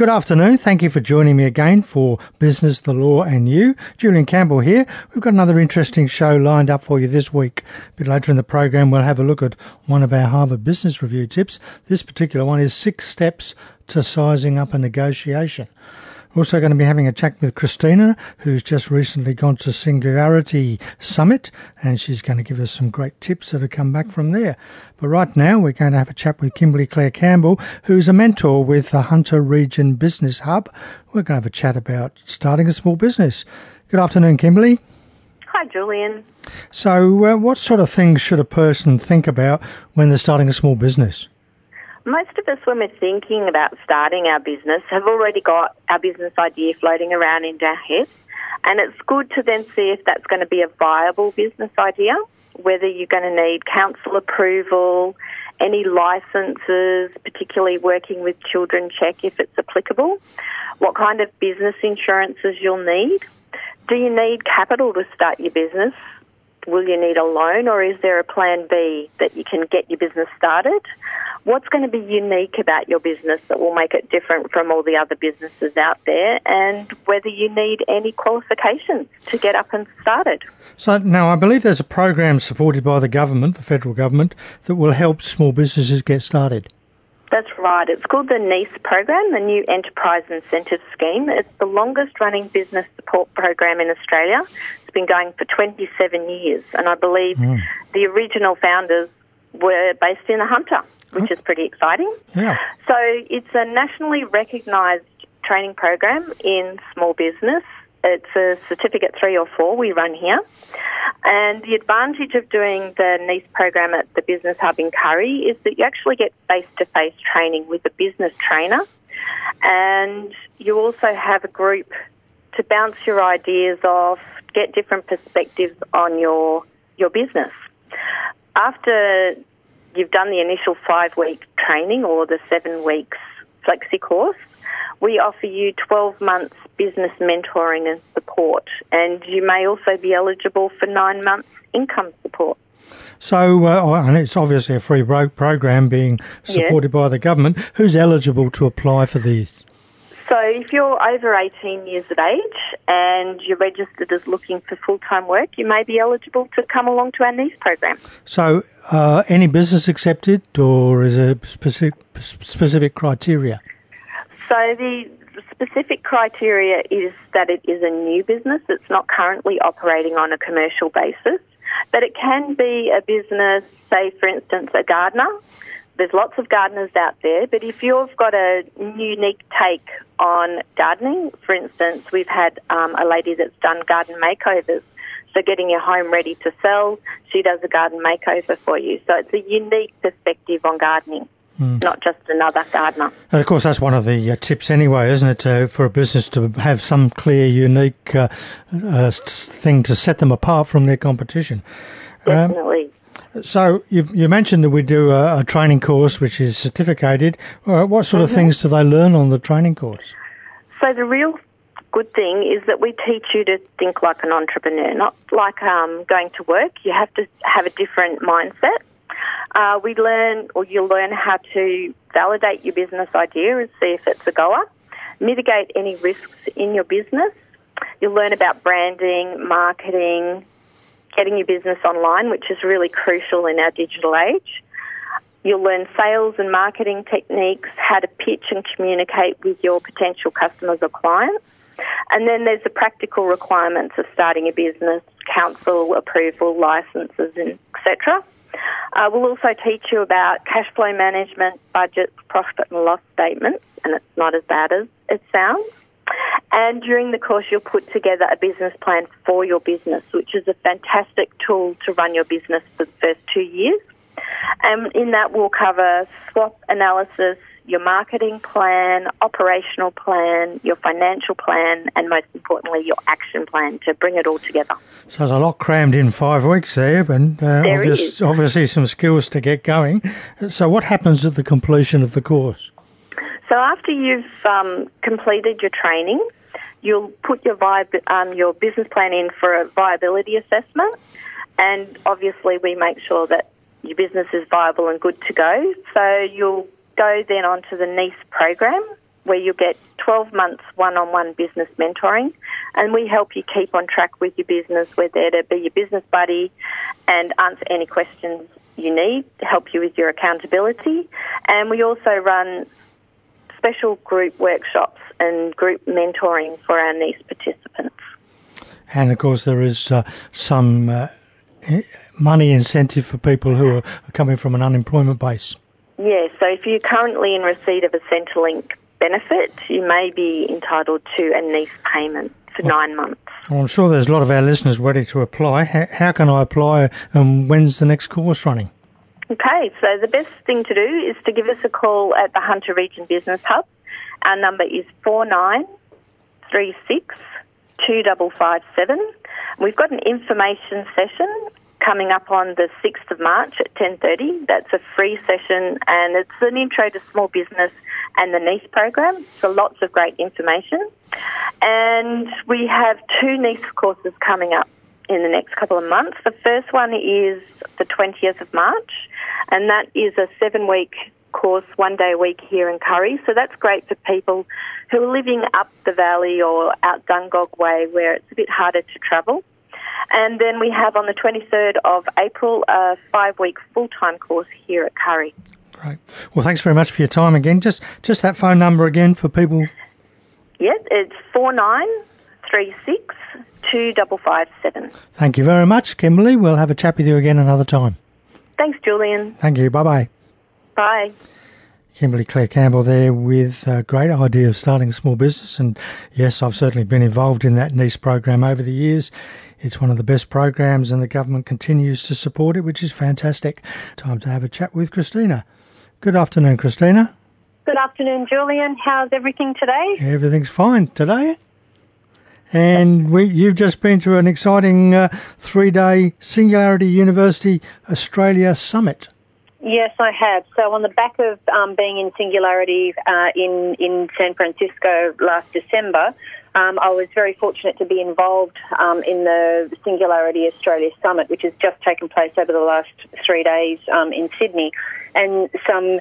Good afternoon. Thank you for joining me again for Business, the Law and You. Julian Campbell here. We've got another interesting show lined up for you this week. A bit later in the program, we'll have a look at one of our Harvard Business Review tips. This particular one is six steps to sizing up a negotiation. Also going to be having a chat with Christina, who's just recently gone to Singularity Summit, and she's going to give us some great tips that have come back from there. But right now, we're going to have a chat with Kimberly Claire Campbell, who's a mentor with the Hunter Region Business Hub. We're going to have a chat about starting a small business. Good afternoon, Kimberly. Hi, Julian. So, uh, what sort of things should a person think about when they're starting a small business? Most of us, when we're thinking about starting our business, have already got our business idea floating around in our head. And it's good to then see if that's going to be a viable business idea, whether you're going to need council approval, any licenses, particularly working with children check if it's applicable, what kind of business insurances you'll need. Do you need capital to start your business? Will you need a loan or is there a plan B that you can get your business started? what's going to be unique about your business that will make it different from all the other businesses out there, and whether you need any qualifications to get up and started. So now I believe there's a program supported by the government, the federal government, that will help small businesses get started. That's right. It's called the NEIS program, the New Enterprise Incentive Scheme. It's the longest running business support program in Australia. It's been going for 27 years, and I believe mm. the original founders were based in the Hunter which is pretty exciting. Yeah. So it's a nationally recognised training program in small business. It's a certificate three or four we run here. And the advantage of doing the NEIS program at the Business Hub in Kurri is that you actually get face to face training with a business trainer. And you also have a group to bounce your ideas off, get different perspectives on your, your business. After you've done the initial five week training or the seven weeks flexi course, we offer you 12 months business mentoring and support, and you may also be eligible for nine months income support. So, uh, and it's obviously a free program being supported by the government. Who's eligible to apply for these? So, if you're over 18 years of age and you're registered as looking for full time work, you may be eligible to come along to our NEIS program. So, uh, any business accepted, or is it specific, specific criteria? So, the specific criteria is that it is a new business. It's not currently operating on a commercial basis, but it can be a business, say, for instance, a gardener there's lots of gardeners out there, but if you've got a unique take on gardening, for instance, we've had um, a lady that's done garden makeovers. So getting your home ready to sell, she does a garden makeover for you. So it's a unique perspective on gardening. Mm. Not just another gardener. And of course, that's one of the uh, tips anyway, isn't it, uh, for a business to have some clear, unique uh, uh thing to set them apart from their competition. Um, Definitely. Um, so you, you mentioned that we do a, a training course which is certificated. Uh, what sort of mm-hmm. things do they learn on the training course? So the real good thing is that we teach you to think like an entrepreneur, not like um, going to work. You have to have a different mindset. Uh, we learn, or you'll learn how to validate your business idea and see if it's a goer, mitigate any risks in your business. You'll learn about branding, marketing, getting your business online, which is really crucial in our digital age. You'll learn sales and marketing techniques, how to pitch and communicate with your potential customers or clients. And then there's the practical requirements of starting a business, council approval, licenses, etc. Uh, we'll also teach you about cash flow management, budgets, profit and loss statements, and it's not as bad as it sounds. And during the course, you'll put together a business plan for your business, which is a fantastic tool to run your business for the first two years. And in that, we'll cover SWOT analysis, your marketing plan, operational plan, your financial plan, and most importantly, your action plan to bring it all together. So there's a lot crammed in five weeks there, and uh, there obvious, obviously some skills to get going. So, what happens at the completion of the course? So after you've um, completed your training, you'll put your um, your business plan in for a viability assessment, and obviously we make sure that your business is viable and good to go. So you'll go then onto the NEIS program, where you'll get 12 months one-on-one business mentoring and we help you keep on track with your business. We're there to be your business buddy and answer any questions you need help you with your accountability. And we also run special group workshops and group mentoring for our NEIS participants. And of course, there is uh, some uh, money incentive for people who are coming from an unemployment base. Yes, so if you're currently in receipt of a Centrelink benefit, you may be entitled to a NEIS payment for well, nine months. Well, I'm sure there's a lot of our listeners ready to apply. How, how can I apply and when's the next course running? Okay, so the best thing to do is to give us a call at the Hunter Region Business Hub. Our number is 4936 2557. We've got an information session coming up on the 6th of March at 10.30. That's a free session and it's an intro to small business and the NEIS program. So lots of great information. And we have two NEIS courses coming up in the next couple of months. The first one is the 20th of March and that is a seven week course, one day a week here in Kurri. So that's great for people who are living up the valley or out Dungog Way where it's a bit harder to travel. And then we have on the 23rd of April a five week full time course here at Kurri. Great. Well, thanks very much for your time again. Just just that phone number again for people. Yes, it's 4936 2557. Thank you very much, Kimberly. We'll have a chat with you again another time. Thanks, Julian. Thank you. Bye bye. Bye. Kimberly Claire Campbell there with a great idea of starting a small business. And yes, I've certainly been involved in that NEIS program over the years. It's one of the best programs and the government continues to support it, which is fantastic. Time to have a chat with Christina. Good afternoon, Christina. Good afternoon, Julian. How's everything today? Everything's fine today. And we, you've just been to an exciting uh, three day Singularity University Australia Summit. Yes, I have. So, on the back of um, being in Singularity uh, in, in San Francisco last December, um, I was very fortunate to be involved um, in the Singularity Australia Summit, which has just taken place over the last three days um, in Sydney, and some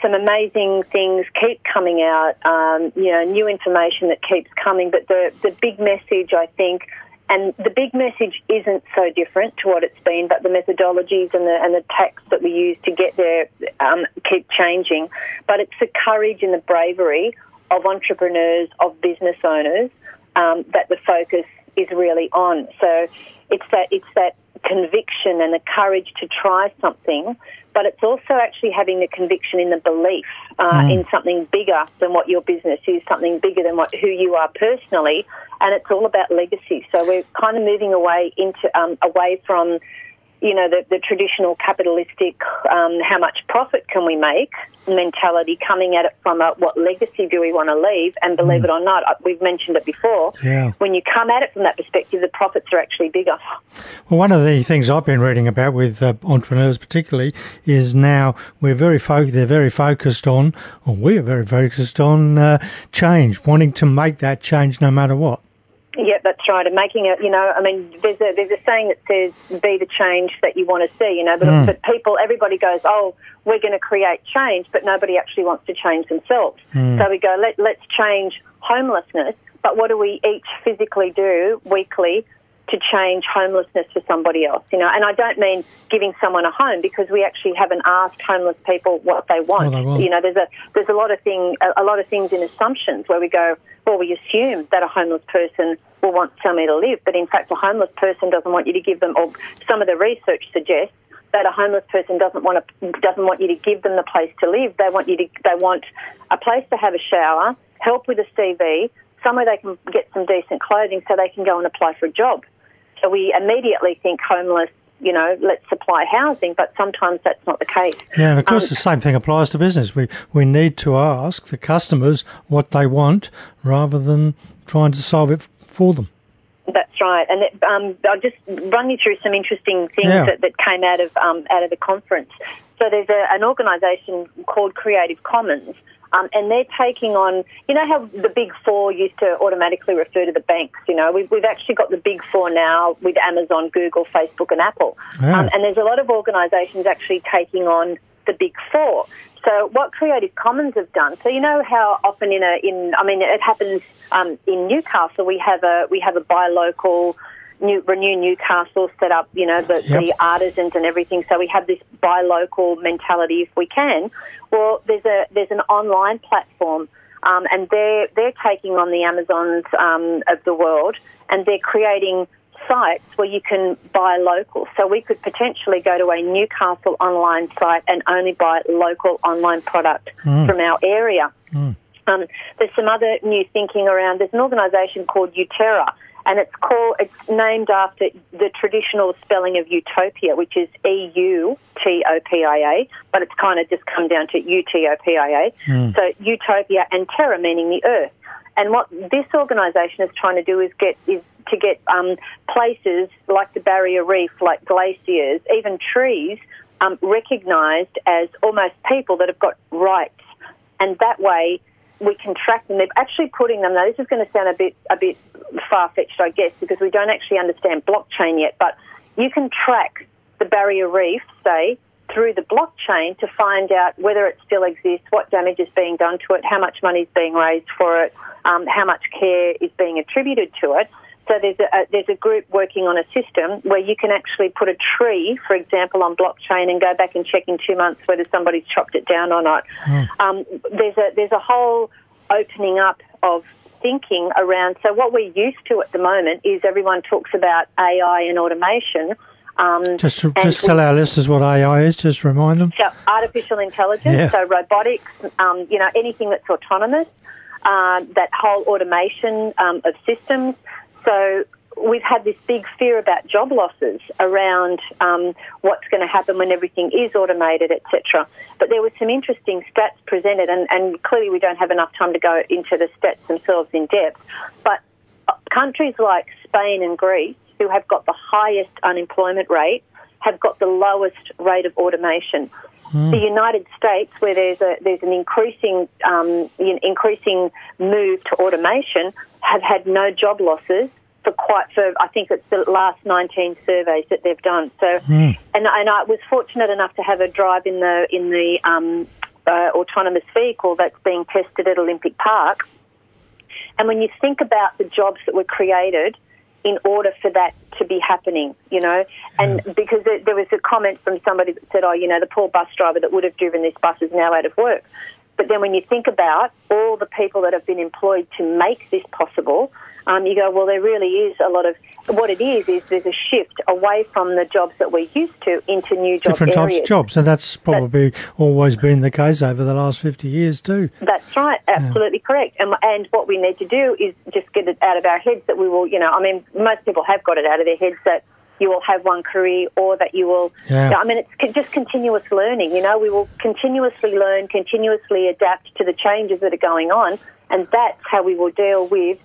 some amazing things keep coming out. Um, you know, new information that keeps coming, but the the big message I think. And the big message isn't so different to what it's been, but the methodologies and the and the tactics that we use to get there um, keep changing. But it's the courage and the bravery of entrepreneurs, of business owners, um, that the focus is really on. So it's that it's that conviction and the courage to try something, but it's also actually having the conviction in the belief uh, mm. in something bigger than what your business is, something bigger than what who you are personally, and it's all about legacy. So we're kind of moving away into um, away from you know, the, the traditional capitalistic, um, how much profit can we make mentality coming at it from a, what legacy do we want to leave? And believe mm. it or not, we've mentioned it before. Yeah. When you come at it from that perspective, the profits are actually bigger. Well, one of the things I've been reading about with uh, entrepreneurs, particularly, is now we're very they're very focused on, or we are very focused on uh, change, wanting to make that change no matter what. Yeah, that's right. And making it, you know, I mean, there's a there's a saying that says, "Be the change that you want to see." You know, but, mm. but people, everybody goes, "Oh, we're going to create change," but nobody actually wants to change themselves. Mm. So we go, Let, let's change homelessness. But what do we each physically do weekly to change homelessness for somebody else, you know. And I don't mean giving someone a home because we actually haven't asked homeless people what they want. Well, they want. You know, there's a there's a lot of thing a, a lot of things in assumptions where we go, well, we assume that a homeless person will want somewhere to live, but in fact, a homeless person doesn't want you to give them. Or some of the research suggests that a homeless person doesn't want to doesn't want you to give them the place to live. They want you to they want a place to have a shower, help with a CV, somewhere they can get some decent clothing so they can go and apply for a job. So we immediately think homeless, you know, let's supply housing, but sometimes that's not the case. Yeah, and of course um, the same thing applies to business. We we need to ask the customers what they want rather than trying to solve it for them. That's right, and it, um, I'll just run you through some interesting things yeah. that, that, came out of um, out of the conference. So there's a, an organisation called Creative Commons, um, and they're taking on, you know how the big four used to automatically refer to the banks, you know, we've, we've actually got the big four now with Amazon, Google, Facebook and Apple. Yeah. Um, and there's a lot of organisations actually taking on the big four. So what Creative Commons have done, so you know how often in a in I mean it happens um, in Newcastle we have a we have a buy local New, Renew Newcastle set up, you know, the, Yep. the artisans and everything. So we have this buy local mentality if we can. Well, there's a there's an online platform, um, and they're they're taking on the Amazons um, of the world, and they're creating sites where you can buy local. So we could potentially go to a Newcastle online site and only buy local online product from our area. Um, there's some other new thinking around. There's an organisation called Utera, and it's called it's named after the traditional spelling of utopia, which is E U T O P I A, but it's kind of just come down to U T O P I A. So utopia and terra meaning the earth. And what this organisation is trying to do is get is to get um, places like the barrier reef, like glaciers, even trees, um, recognised as almost people that have got rights, and that way we can track them. They're actually putting them. Now, this is going to sound a bit a bit far fetched, I guess, because we don't actually understand blockchain yet. But you can track the barrier reef, say, through the blockchain to find out whether it still exists, what damage is being done to it, how much money is being raised for it, um, how much care is being attributed to it. So there's a, a there's a group working on a system where you can actually put a tree, for example, on blockchain and go back and check in two months whether somebody's chopped it down or not. Um, there's a there's a whole opening up of thinking around. So what we're used to at the moment is everyone talks about AI and automation. Um, Just, just we- tell our listeners what AI is. Just remind them. so artificial intelligence, Yeah. so robotics, um, you know, anything that's autonomous, um, that whole automation um, of systems. So we've had this big fear about job losses around um, what's going to happen when everything is automated, etc. But there were some interesting stats presented, and, and clearly we don't have enough time to go into the stats themselves in depth. But uh, countries like Spain and Greece, who have got the highest unemployment rate, have got the lowest rate of automation. The United States, where there's a there's an increasing um, increasing move to automation, have had no job losses for quite for I think it's the last 19 surveys that they've done. So, and and I was fortunate enough to have a drive in the in the um, uh, autonomous vehicle that's being tested at Olympic Park. And when you think about the jobs that were created in order for that to be happening, you know, and because there, there was a comment from somebody that said, oh, you know, the poor bus driver that would have driven this bus is now out of work. But then when you think about all the people that have been employed to make this possible, um, you go, well, there really is a lot of what it is. Is there's a shift away from the jobs that we're used to into new job Different areas. types of jobs, and that's probably always been the case over the last fifty years too. That's right, absolutely correct. And, and what we need to do is just get it out of our heads that we will, you know, I mean, most people have got it out of their heads that you will have one career or that you will, Yeah. I mean, it's just continuous learning, you know, we will continuously learn, continuously adapt to the changes that are going on, and that's how we will deal with.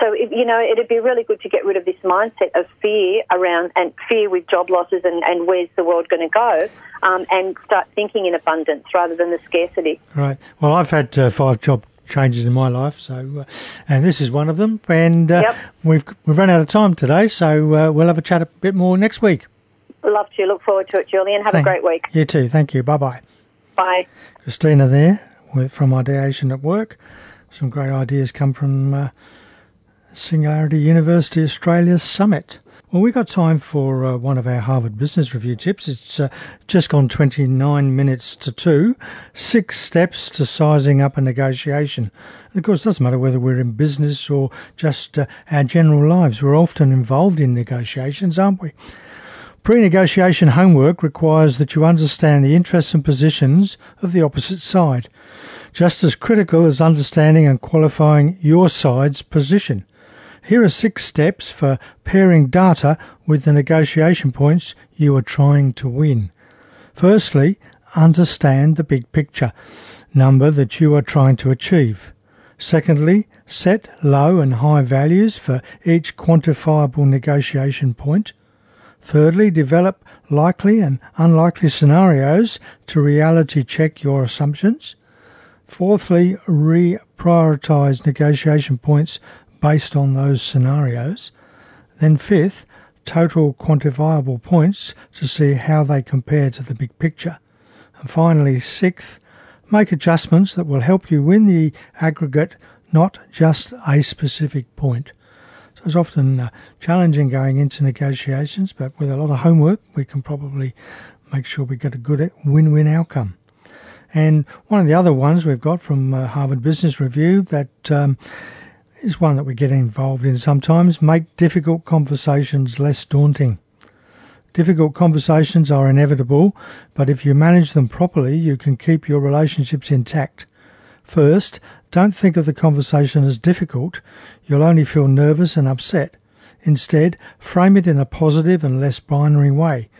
So, if, you know, it'd be really good to get rid of this mindset of fear around and fear with job losses and, and where's the world going to go, um, and start thinking in abundance rather than the scarcity. Right. Well, I've had uh, five job changes in my life, so uh, and this is one of them. And uh, Yep. we've we've run out of time today, so uh, we'll have a chat a bit more next week. Love to. Look forward to it, Julian. Have Thank- a great week. You too. Thank you. Bye bye. Bye. Christina there with from Ideation at Work. Some great ideas come from uh, Singularity University Australia Summit. Well, we've got time for uh, one of our Harvard Business Review tips. It's uh, just gone 29 minutes to two. Six steps to sizing up a negotiation. And of course, it doesn't matter whether we're in business or just uh, our general lives. We're often involved in negotiations, aren't we? Pre negotiation homework requires that you understand the interests and positions of the opposite side, just as critical as understanding and qualifying your side's position. Here are six steps for pairing data with the negotiation points you are trying to win. Firstly, understand the big picture number that you are trying to achieve. Secondly, set low and high values for each quantifiable negotiation point. Thirdly, develop likely and unlikely scenarios to reality check your assumptions. Fourthly, reprioritize negotiation points based on those scenarios. Then fifth, total quantifiable points to see how they compare to the big picture. And finally, sixth, make adjustments that will help you win the aggregate, not just a specific point. So it's often uh, challenging going into negotiations, but with a lot of homework, we can probably make sure we get a good win-win outcome. And one of the other ones we've got from uh, Harvard Business Review that um, is one that we get involved in sometimes make difficult conversations less daunting. Difficult conversations are inevitable, but if you manage them properly, you can keep your relationships intact. First, don't think of the conversation as difficult. You'll only feel nervous and upset. Instead, frame it in a positive and less binary way.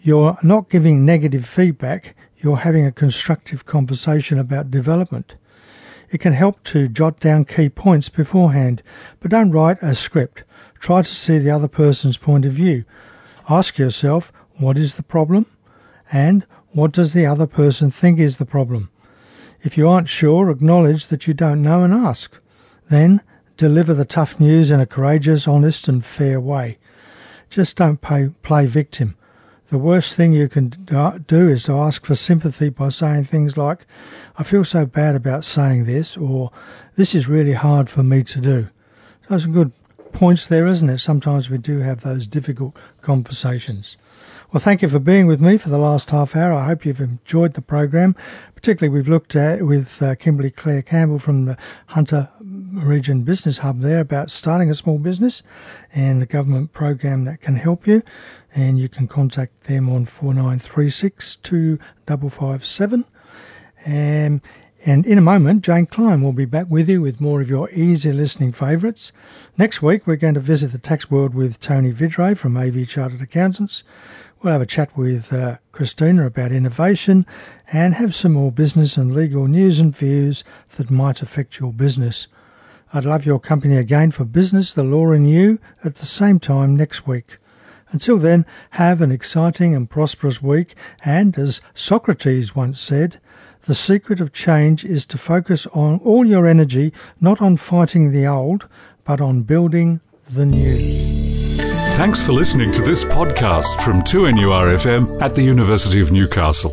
You're not giving negative feedback, you're having a constructive conversation about development. It can help to jot down key points beforehand, but don't write a script. Try to see the other person's point of view. Ask yourself, what is the problem? And what does the other person think is the problem? If you aren't sure, acknowledge that you don't know and ask. Then deliver the tough news in a courageous, honest, and fair way. Just don't pay, play victim. The worst thing you can do is to ask for sympathy by saying things like, I feel so bad about saying this, or this is really hard for me to do. Those are good points there, isn't it? Sometimes we do have those difficult conversations. Well, thank you for being with me for the last half hour. I hope you've enjoyed the program. Particularly, we've looked at with uh, Kimberly Claire Campbell from the Hunter Region Business Hub there about starting a small business and the government program that can help you. And you can contact them on 4936 2557. And and in a moment, Jane Klein will be back with you with more of your easy listening favourites. Next week, we're going to visit the tax world with Tony Vidray from AV Chartered Accountants. We'll have a chat with uh, Christina about innovation and have some more business and legal news and views that might affect your business. I'd love your company again for Business, the Law and You at the same time next week. Until then, have an exciting and prosperous week, and as Socrates once said, the secret of change is to focus on all your energy not on fighting the old, but on building the new. Thanks for listening to this podcast from 2NURFM at the University of Newcastle.